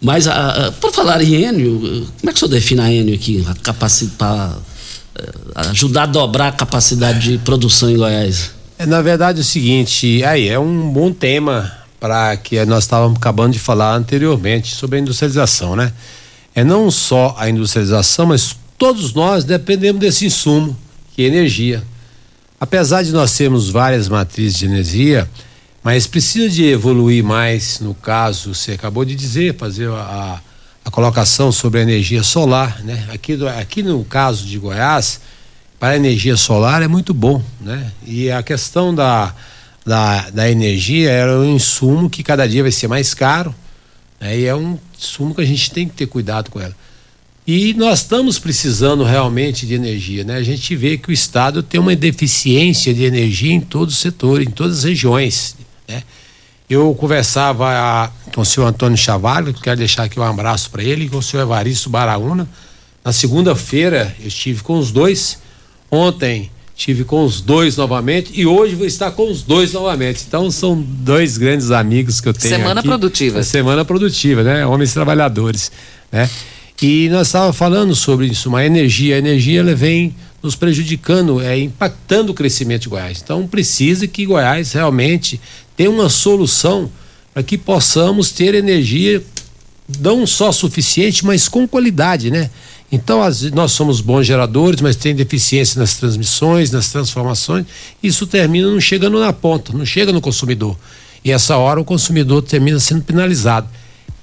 Mas, a, a, por falar em Enio, como é que o senhor define a Enio aqui? A capacidade para eh, ajudar a dobrar a capacidade de produção em Goiás? É, na verdade, é o seguinte, aí é um bom tema para que nós estávamos acabando de falar anteriormente sobre a industrialização, né? É não só a industrialização, mas todos nós dependemos desse insumo, que é energia. Apesar de nós termos várias matrizes de energia, mas precisa de evoluir mais, no caso, você acabou de dizer, fazer a, a colocação sobre a energia solar, né? Aqui, aqui no caso de Goiás, para a energia solar é muito bom, né? E a questão da da, da energia era um insumo que cada dia vai ser mais caro, né? e é um insumo que a gente tem que ter cuidado com ela. E nós estamos precisando realmente de energia, né? A gente vê que o Estado tem uma deficiência de energia em todos os setores, em todas as regiões, né? Eu conversava a, com o senhor Antônio Chavalho, quero deixar aqui um abraço para ele, com o senhor Evaristo Baraúna. Na segunda-feira eu estive com os dois. Ontem Tive com os dois novamente e hoje vou estar com os dois novamente. Então são dois grandes amigos que eu tenho. Semana aqui. produtiva. Semana produtiva, né? Homens trabalhadores, né? E nós estávamos falando sobre isso, uma energia, a energia ela vem nos prejudicando, é impactando o crescimento de Goiás. Então precisa que Goiás realmente tenha uma solução para que possamos ter energia não só suficiente, mas com qualidade, né? Então, as, nós somos bons geradores, mas tem deficiência nas transmissões, nas transformações. Isso termina não chegando na ponta, não chega no consumidor. E essa hora o consumidor termina sendo penalizado.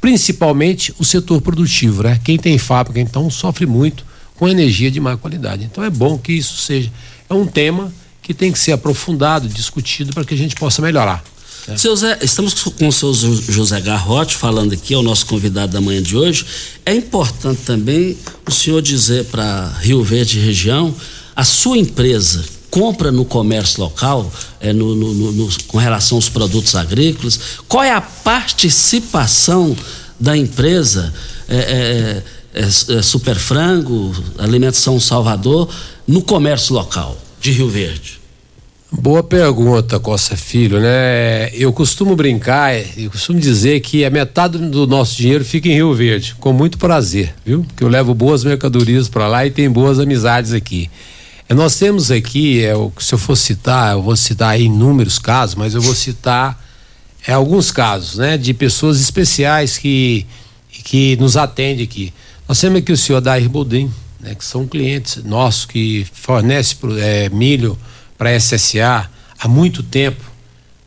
Principalmente o setor produtivo, né? Quem tem fábrica, então, sofre muito com energia de má qualidade. Então, é bom que isso seja. É um tema que tem que ser aprofundado, discutido, para que a gente possa melhorar. É. Seu Zé, estamos com o seu José Garrote falando aqui, é o nosso convidado da manhã de hoje. É importante também o senhor dizer para Rio Verde região, a sua empresa compra no comércio local, é, no, no, no, com relação aos produtos agrícolas, qual é a participação da empresa é, é, é, é Super Frango, Alimentação Salvador, no comércio local de Rio Verde? Boa pergunta, Costa Filho, né? Eu costumo brincar, eu costumo dizer que a metade do nosso dinheiro fica em Rio Verde, com muito prazer, viu? Porque eu levo boas mercadorias para lá e tem boas amizades aqui. E nós temos aqui, é, se eu for citar, eu vou citar inúmeros casos, mas eu vou citar é, alguns casos, né? De pessoas especiais que, que nos atendem aqui. Nós temos aqui o senhor Dair Bodin, né? Que são clientes nossos que fornece é, milho para a SSA há muito tempo.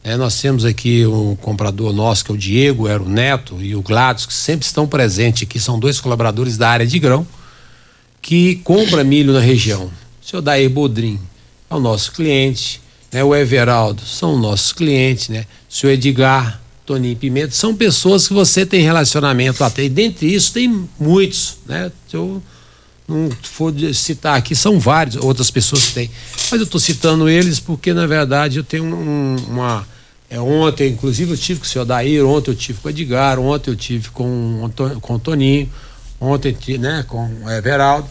É, nós temos aqui um comprador nosso, que é o Diego, era o Neto e o Gladys, que sempre estão presentes aqui, são dois colaboradores da área de grão, que compra milho na região. O senhor Dair Bodrim é o nosso cliente, né? o Everaldo são nossos clientes, né? o senhor Edgar, Toninho Pimenta, são pessoas que você tem relacionamento até, e dentre isso tem muitos, né? Eu, não for citar aqui, são várias outras pessoas que têm. Mas eu estou citando eles porque, na verdade, eu tenho um, uma. É, ontem, inclusive, eu tive com o senhor Daír, ontem eu tive com o Edgar, ontem eu tive com, com o Toninho, ontem né, com o Everaldo.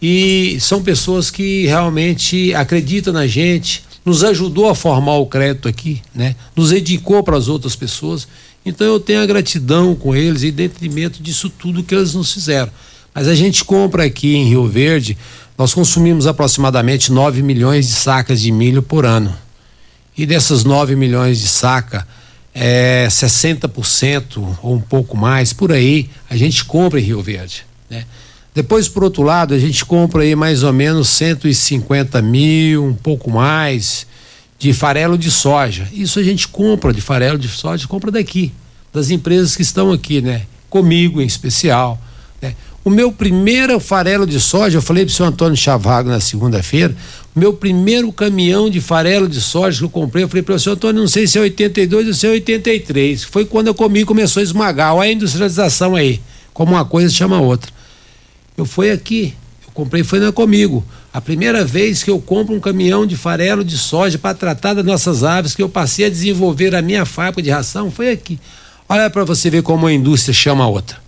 E são pessoas que realmente acreditam na gente, nos ajudou a formar o crédito aqui, né? Nos indicou para as outras pessoas. Então eu tenho a gratidão com eles em detrimento disso tudo que eles nos fizeram. Mas a gente compra aqui em Rio Verde, nós consumimos aproximadamente 9 milhões de sacas de milho por ano. E dessas 9 milhões de saca, é, 60% ou um pouco mais, por aí, a gente compra em Rio Verde. Né? Depois, por outro lado, a gente compra aí mais ou menos 150 mil, um pouco mais, de farelo de soja. Isso a gente compra de farelo de soja, compra daqui das empresas que estão aqui, né? Comigo em especial. O meu primeiro farelo de soja, eu falei para o senhor Antônio Chavago na segunda-feira, o meu primeiro caminhão de farelo de soja que eu comprei, eu falei para o senhor Antônio, não sei se é 82 ou se é 83. Foi quando eu comi começou a esmagar. Olha a industrialização aí, como uma coisa chama a outra. Eu fui aqui, eu comprei, foi na comigo. A primeira vez que eu compro um caminhão de farelo de soja para tratar das nossas aves, que eu passei a desenvolver a minha fábrica de ração, foi aqui. Olha para você ver como a indústria chama a outra.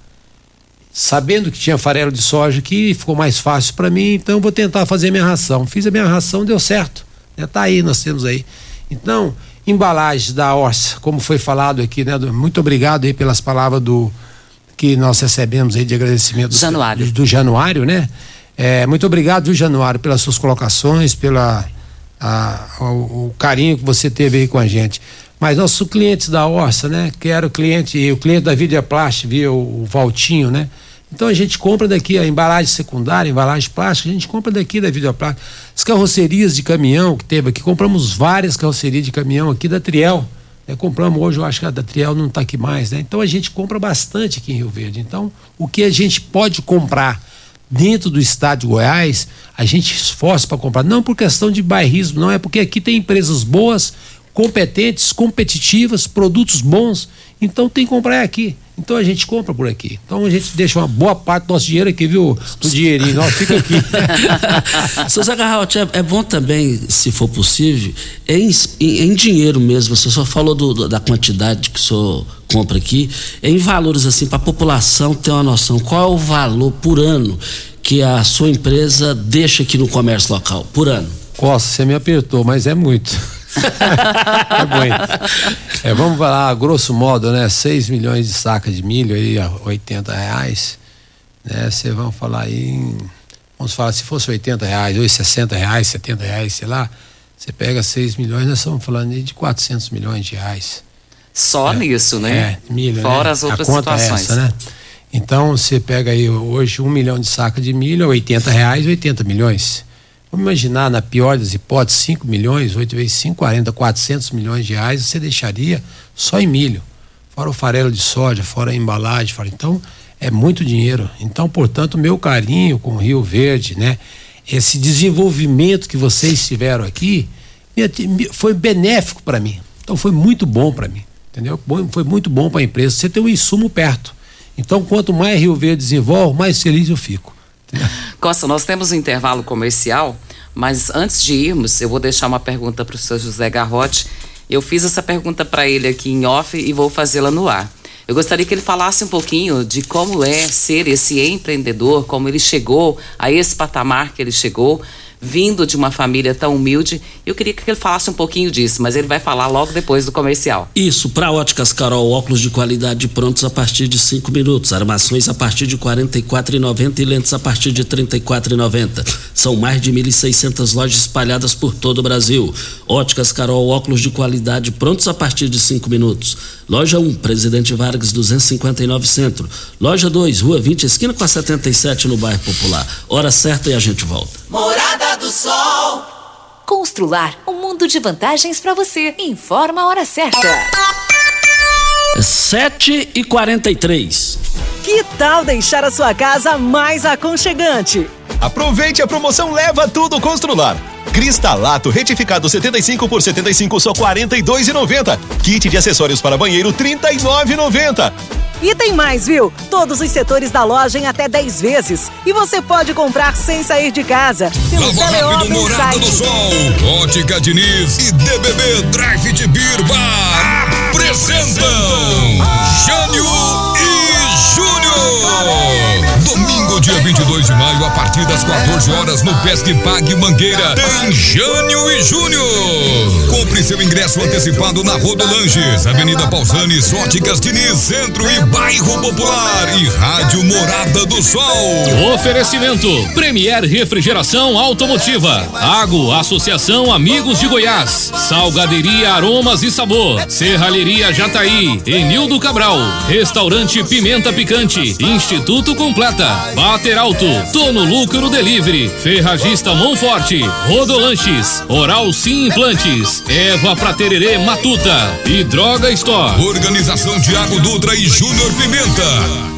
Sabendo que tinha farelo de soja aqui, ficou mais fácil para mim, então vou tentar fazer minha ração. Fiz a minha ração, deu certo. Né? Tá aí, nós temos aí. Então, embalagens da Orsa, como foi falado aqui, né? Muito obrigado aí pelas palavras do que nós recebemos aí de agradecimento do Januário, do, do Januário né? É, muito obrigado, viu, Januário, pelas suas colocações, pela a, o, o, carinho que você teve aí com a gente. Mas nossos clientes da Orça, né? Que era o cliente, o cliente da Vidia Plast, viu o, o Valtinho, né? Então a gente compra daqui a embalagem secundária, embalagem plástica, a gente compra daqui da Videoplástica. As carrocerias de caminhão que teve aqui, compramos várias carrocerias de caminhão aqui da Triel. Né? Compramos hoje, eu acho que a da Triel não está aqui mais, né? Então a gente compra bastante aqui em Rio Verde. Então, o que a gente pode comprar dentro do estado de Goiás, a gente esforça para comprar. Não por questão de bairrismo, não, é porque aqui tem empresas boas, competentes, competitivas, produtos bons. Então tem que comprar aqui. Então a gente compra por aqui. Então a gente deixa uma boa parte do nosso dinheiro aqui, viu? Do dinheirinho, nós fica aqui. [laughs] Seu Zé Garraut, é, é, bom também, se for possível, em, em, em dinheiro mesmo. Você só falou do, da quantidade que o senhor compra aqui, em valores assim, para a população ter uma noção, qual é o valor por ano que a sua empresa deixa aqui no comércio local, por ano? Costa, você me apertou, mas é muito. [laughs] é muito. É, vamos falar, grosso modo, né? 6 milhões de sacas de milho aí a 80 reais. Né? Você vamos falar aí em, Vamos falar, se fosse 80 reais, ou 60 reais, 70 reais, sei lá, você pega 6 milhões, nós estamos falando aí de 400 milhões de reais. Só é, nisso, né? É, milho. Fora né? as outras conta situações. É essa, né? Então você pega aí hoje um milhão de saca de milho, 80 reais, 80 milhões. Vamos imaginar, na pior das hipóteses, 5 milhões, 8 vezes 5, 40, 400 milhões de reais você deixaria só em milho. Fora o farelo de soja, fora a embalagem, fora. Então, é muito dinheiro. Então, portanto, meu carinho com o Rio Verde, né? Esse desenvolvimento que vocês tiveram aqui foi benéfico para mim. Então, foi muito bom para mim. Entendeu? Foi muito bom para a empresa. Você tem um insumo perto. Então, quanto mais Rio Verde desenvolve, mais feliz eu fico. [laughs] Costa, nós temos um intervalo comercial, mas antes de irmos, eu vou deixar uma pergunta para o senhor José Garrote. Eu fiz essa pergunta para ele aqui em off e vou fazê-la no ar. Eu gostaria que ele falasse um pouquinho de como é ser esse empreendedor, como ele chegou a esse patamar que ele chegou vindo de uma família tão humilde. Eu queria que ele falasse um pouquinho disso, mas ele vai falar logo depois do comercial. Isso, para Óticas Carol, óculos de qualidade prontos a partir de cinco minutos, armações a partir de quarenta e e lentes a partir de trinta e São mais de 1.600 lojas espalhadas por todo o Brasil. Óticas Carol, óculos de qualidade prontos a partir de cinco minutos. Loja 1, Presidente Vargas 259 Centro. Loja 2, Rua 20, esquina com a 77 no bairro Popular. Hora certa e a gente volta. Morada do Sol. Constrular um mundo de vantagens para você. Informa a hora certa. 7 e 43 Que tal deixar a sua casa mais aconchegante? Aproveite a promoção Leva Tudo Constrular. Cristalato retificado 75 por 75 só 42,90. Kit de acessórios para banheiro 39,90. E tem mais, viu? Todos os setores da loja em até 10 vezes. E você pode comprar sem sair de casa. Pelo Rápido Morada do Sol, Ótica Diniz e DBB Drive de Birba apresentam Jânio e Júnior. Domingo, dia 22 de maio, a partir das 14 horas, no Pesque Pague Mangueira, tem Jânio e Júnior. Compre seu ingresso antecipado na Rodolanges, Avenida Pausanes, Óticas Diniz, Centro e Bairro Popular e Rádio Morada do Sol. Oferecimento: Premier Refrigeração Automotiva, Água Associação Amigos de Goiás, Salgaderia Aromas e Sabor, Serralheria Jataí, Enildo Cabral, Restaurante Pimenta Picante, Instituto Completa, Bater Alto, Tono Lucas Ícaro Delivery, Ferragista Mão Forte, Rodolanches, Oral Sim Implantes, Eva Pratererê Matuta e Droga Store. Organização Tiago Dutra e Júnior Pimenta.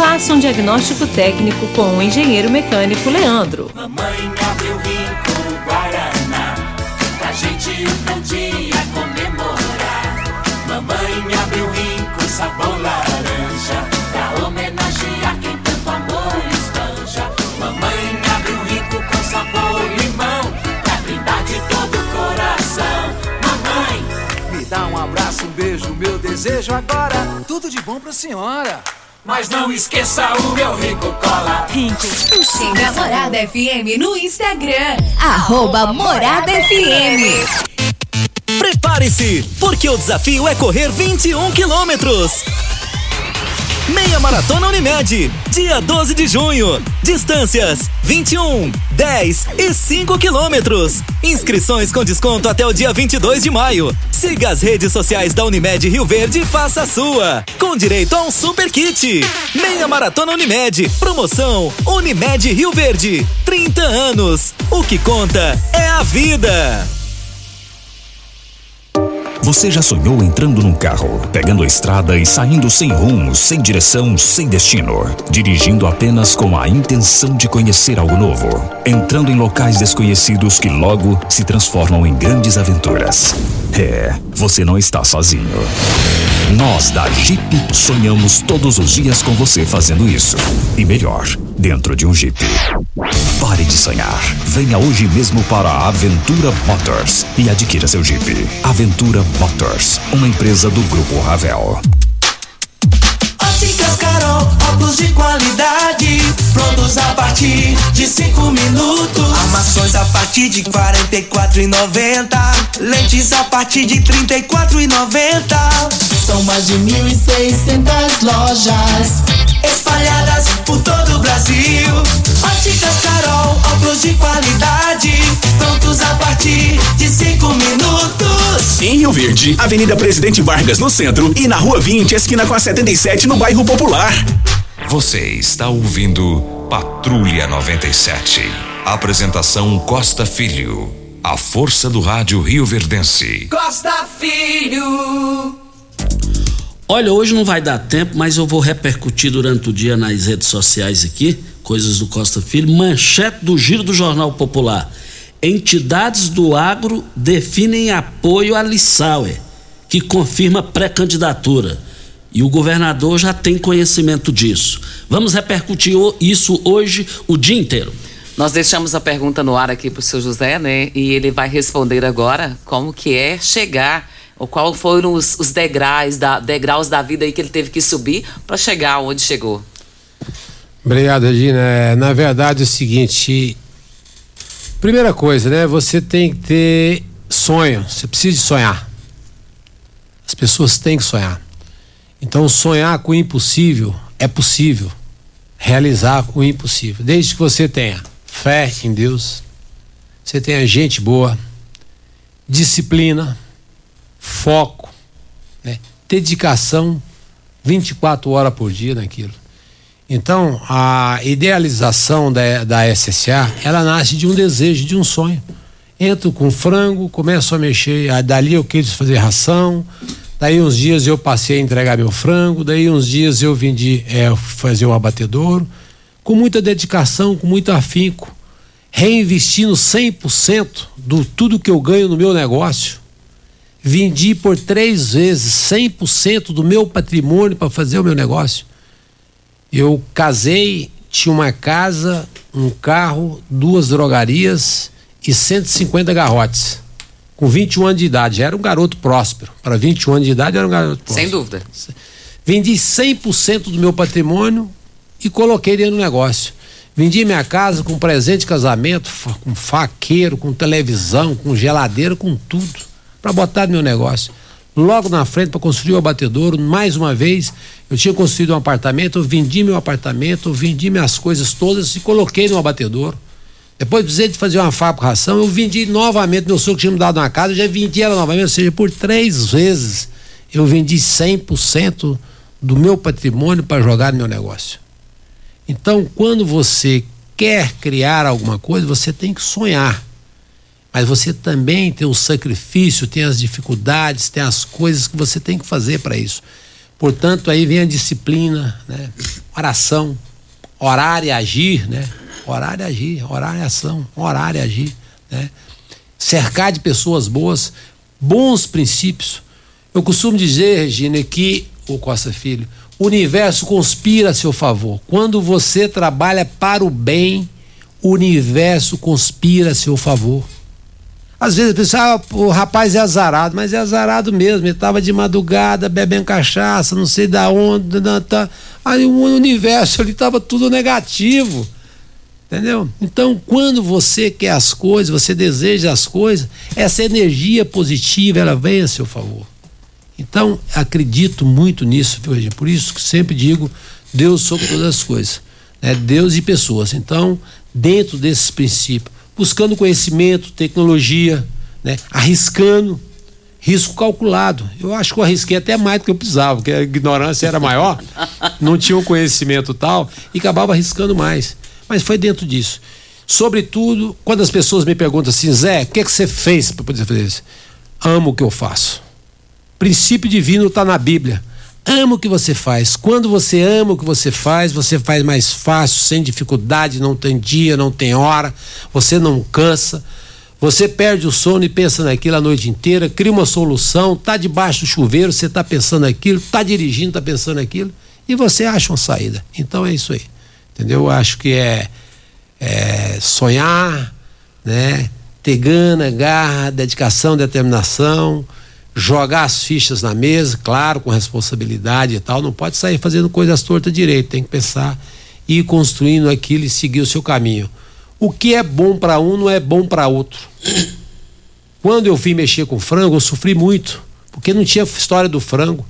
Faça um diagnóstico técnico com o engenheiro mecânico Leandro. Mamãe abriu rico Guaraná, pra gente um dia comemorar. Mamãe abriu rico sabor laranja, pra homenagear quem tanto amor espanja. Mamãe abriu rico com sabor limão, pra brindar de todo o coração. Mamãe, Me dá um abraço, um beijo, meu desejo agora. Tudo de bom pra senhora. Mas não esqueça o meu rico cola. Rico. Siga Morada FM no Instagram. Arroba Morada FM. Prepare-se, porque o desafio é correr 21 quilômetros. Meia Maratona Unimed, dia 12 de junho. Distâncias 21, 10 e 5 quilômetros. Inscrições com desconto até o dia 22 de maio. Siga as redes sociais da Unimed Rio Verde e faça a sua. Com direito a um super kit. Meia Maratona Unimed, promoção Unimed Rio Verde. 30 anos. O que conta é a vida. Você já sonhou entrando num carro, pegando a estrada e saindo sem rumo, sem direção, sem destino, dirigindo apenas com a intenção de conhecer algo novo, entrando em locais desconhecidos que logo se transformam em grandes aventuras? É, você não está sozinho. Nós da Jeep sonhamos todos os dias com você fazendo isso. E melhor, dentro de um Jeep. Pare de sonhar. Venha hoje mesmo para a Aventura Motors e adquira seu Jeep. Aventura Motors, uma empresa do Grupo Ravel. Óticas Carol, óculos de qualidade, prontos a partir de cinco minutos. Armações a partir de e quatro lentes a partir de e quatro São mais de mil e seiscentas lojas espalhadas por todo o Brasil. Óticas Carol, óculos de qualidade, prontos a partir de cinco minutos. Em Rio Verde, Avenida Presidente Vargas no centro e na Rua 20, esquina com a 77 no bairro Popular. Você está ouvindo Patrulha 97. Apresentação Costa Filho. A força do rádio Rio Verdense. Costa Filho. Olha, hoje não vai dar tempo, mas eu vou repercutir durante o dia nas redes sociais aqui, coisas do Costa Filho, manchete do Giro do Jornal Popular. Entidades do agro definem apoio a Lissauer, que confirma pré-candidatura. E o governador já tem conhecimento disso. Vamos repercutir o- isso hoje o dia inteiro. Nós deixamos a pergunta no ar aqui pro seu José, né? E ele vai responder agora como que é chegar, ou qual foram os, os degraus, da, degraus da vida aí que ele teve que subir para chegar onde chegou. Obrigado, Regina. É, na verdade é o seguinte. Primeira coisa, né? Você tem que ter sonho. Você precisa sonhar. As pessoas têm que sonhar. Então, sonhar com o impossível é possível. Realizar o impossível. Desde que você tenha fé em Deus, você tenha gente boa, disciplina, foco, né? dedicação 24 horas por dia naquilo. Então, a idealização da, da SSA, ela nasce de um desejo, de um sonho. Entro com frango, começo a mexer, aí dali eu quis fazer ração, daí uns dias eu passei a entregar meu frango, daí uns dias eu vendi é, fazer um abatedouro, com muita dedicação, com muito afinco, reinvestindo 100% do tudo que eu ganho no meu negócio. Vendi por três vezes 100% do meu patrimônio para fazer o meu negócio. Eu casei, tinha uma casa, um carro, duas drogarias e 150 garrotes. Com 21 anos de idade. Era um garoto próspero. Para 21 anos de idade, era um garoto próspero. Sem dúvida. Vendi 100% do meu patrimônio e coloquei dentro do negócio. Vendi minha casa com presente de casamento, com faqueiro, com televisão, com geladeira, com tudo, para botar no meu negócio. Logo na frente, para construir o abatedouro, mais uma vez, eu tinha construído um apartamento, eu vendi meu apartamento, eu vendi minhas coisas todas e coloquei no abatedouro. Depois precisei de fazer uma fábrica ração, eu vendi novamente, meu sogro tinha me dado uma casa, eu já vendi ela novamente, ou seja, por três vezes eu vendi 100% do meu patrimônio para jogar no meu negócio. Então, quando você quer criar alguma coisa, você tem que sonhar. Mas você também tem o sacrifício, tem as dificuldades, tem as coisas que você tem que fazer para isso. Portanto, aí vem a disciplina, né? Oração, orar e agir, né? Orar e agir, orar e ação, orar e agir, né? Cercar de pessoas boas, bons princípios. Eu costumo dizer, Regina, que, o Costa Filho, o universo conspira a seu favor. Quando você trabalha para o bem, o universo conspira a seu favor. Às vezes a pessoa, ah, o rapaz é azarado, mas é azarado mesmo. Ele estava de madrugada bebendo cachaça, não sei da onde. da- tá. Aí o universo ali estava tudo negativo. Entendeu? Então, quando você quer as coisas, você deseja as coisas, essa energia positiva ela vem a seu favor. Então, acredito muito nisso, Regina? Por isso que sempre digo Deus sobre todas as coisas. Né? Deus e pessoas. Então, dentro desses princípios, buscando conhecimento, tecnologia, né? arriscando, risco calculado. Eu acho que eu arrisquei até mais do que eu precisava, porque a ignorância era maior, [laughs] não tinha o conhecimento tal, e acabava arriscando mais. Mas foi dentro disso. Sobretudo, quando as pessoas me perguntam assim, Zé, o que, é que você fez para poder fazer isso? Amo o que eu faço princípio divino está na Bíblia. Ama o que você faz. Quando você ama o que você faz, você faz mais fácil, sem dificuldade, não tem dia, não tem hora, você não cansa. Você perde o sono e pensa naquilo a noite inteira, cria uma solução, tá debaixo do chuveiro, você está pensando aquilo, tá dirigindo, tá pensando aquilo, e você acha uma saída. Então é isso aí. Entendeu? Eu acho que é, é sonhar, né? Ter gana, garra, dedicação, determinação, jogar as fichas na mesa, claro, com responsabilidade e tal, não pode sair fazendo coisas tortas direito, tem que pensar e ir construindo aquilo e seguir o seu caminho. O que é bom para um não é bom para outro. Quando eu vim mexer com frango, eu sofri muito, porque não tinha história do frango.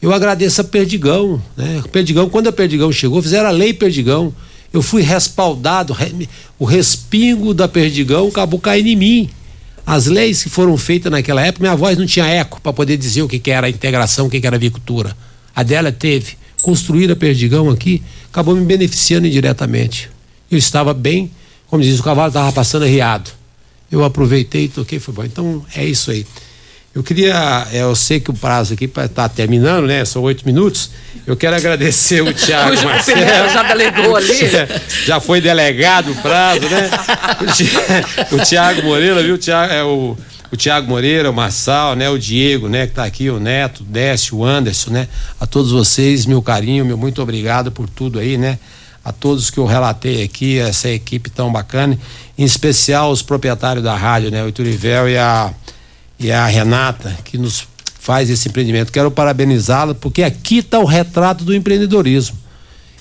Eu agradeço a Perdigão, né? Perdigão, quando a Perdigão chegou, fizeram a lei Perdigão. Eu fui respaldado, re- o respingo da Perdigão acabou caindo em mim. As leis que foram feitas naquela época, minha voz não tinha eco para poder dizer o que, que era integração, o que, que era avicultura. A dela teve. Construir a Perdigão aqui acabou me beneficiando indiretamente. Eu estava bem, como diz, o cavalo estava passando arriado. Eu aproveitei e toquei, foi bom. Então é isso aí. Eu queria, é, eu sei que o prazo aqui está terminando, né? São oito minutos. Eu quero agradecer o [laughs] Tiago Marcelo. Pereira já delegou ali. [laughs] Já foi delegado o prazo, né? O Ti- O Tiago Moreira, viu? O Tiago, é o, o Tiago Moreira, o Marçal, né? O Diego, né? Que tá aqui, o Neto, o Décio, o Anderson, né? A todos vocês, meu carinho, meu muito obrigado por tudo aí, né? A todos que eu relatei aqui, essa equipe tão bacana, em especial os proprietários da rádio, né? O Iturivel e a, e a Renata, que nos faz esse empreendimento. Quero parabenizá-la, porque aqui está o retrato do empreendedorismo.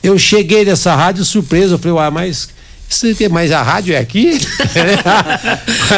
Eu cheguei nessa rádio surpreso, eu falei, uai, mas [laughs] mas a rádio é aqui?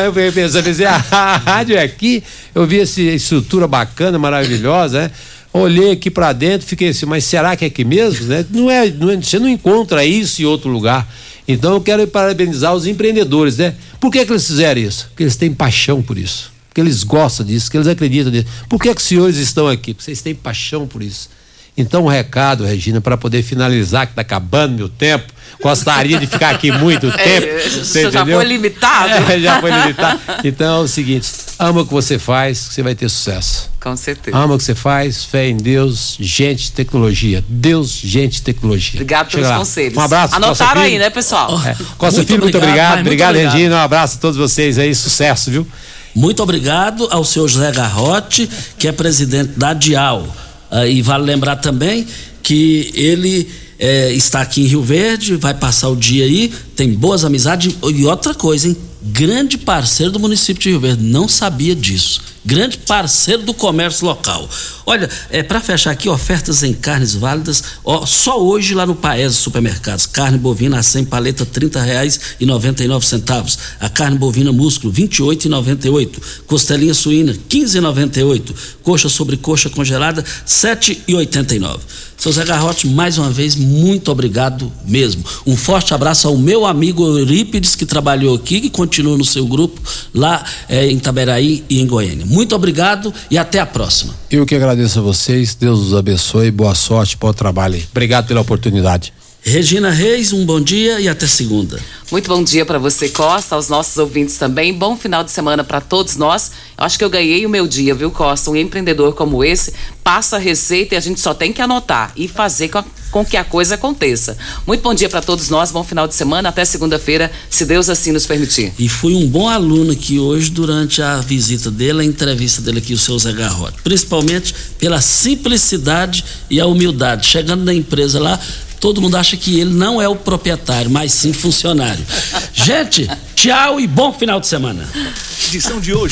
Eu fiquei pensando, a rádio é aqui? Eu vi essa estrutura bacana, maravilhosa, né? Olhei aqui para dentro, fiquei assim, mas será que é aqui mesmo? Né? Não é, não é- você não encontra isso em outro lugar. Então eu quero parabenizar os empreendedores, né? Por que, que eles fizeram isso? Porque eles têm paixão por isso. Porque eles gostam disso, que eles acreditam nisso. Por que, que os senhores estão aqui? Porque vocês têm paixão por isso. Então, um recado, Regina, para poder finalizar, que está acabando meu tempo. Gostaria de ficar aqui muito [laughs] tempo. É, você já entendeu? foi limitado. É, já foi limitado. [laughs] Então é o seguinte: ama o que você faz, que você vai ter sucesso. Com certeza. Ama o que você faz, fé em Deus, gente, tecnologia. Deus, gente, tecnologia. Obrigado Chega pelos lá. conselhos. Um abraço. Anotaram Costa aí, né, pessoal? É. Costa Muito Filho, muito obrigado, obrigado. mas muito Obrigado, obrigado. Regina. Um abraço a todos vocês aí. Sucesso, viu? Muito obrigado ao seu José Garrote, que é presidente da Dial. Ah, e vale lembrar também que ele eh, está aqui em Rio Verde, vai passar o dia aí, tem boas amizades. E outra coisa, hein? Grande parceiro do município de Rio Verde. Não sabia disso. Grande parceiro do comércio local. Olha, é, para fechar aqui, ofertas em carnes válidas, ó, só hoje lá no Paes Supermercados. Carne bovina a 100 paleta, R$ reais e 99 centavos. A carne bovina músculo, R$ 28,98. Costelinha suína, R$ 15,98. Coxa sobre coxa congelada, R$ 7,89. Seu Zé Garrote, mais uma vez, muito obrigado mesmo. Um forte abraço ao meu amigo Eurípides, que trabalhou aqui, que continua no seu grupo, lá é, em Taberaí e em Goiânia. Muito obrigado e até a próxima. Eu que agradeço a vocês, Deus os abençoe, boa sorte, bom trabalho. Obrigado pela oportunidade. Regina Reis, um bom dia e até segunda. Muito bom dia para você, Costa, aos nossos ouvintes também. Bom final de semana para todos nós. Eu acho que eu ganhei o meu dia, viu, Costa? Um empreendedor como esse passa a receita e a gente só tem que anotar e fazer com, a, com que a coisa aconteça. Muito bom dia para todos nós, bom final de semana, até segunda-feira, se Deus assim nos permitir. E fui um bom aluno aqui hoje durante a visita dele, a entrevista dele aqui, o seu Zé Garrote. Principalmente pela simplicidade e a humildade. Chegando na empresa lá, todo mundo acha que ele não é o proprietário, mas sim funcionário. Gente, tchau e bom final de semana. Edição de hoje.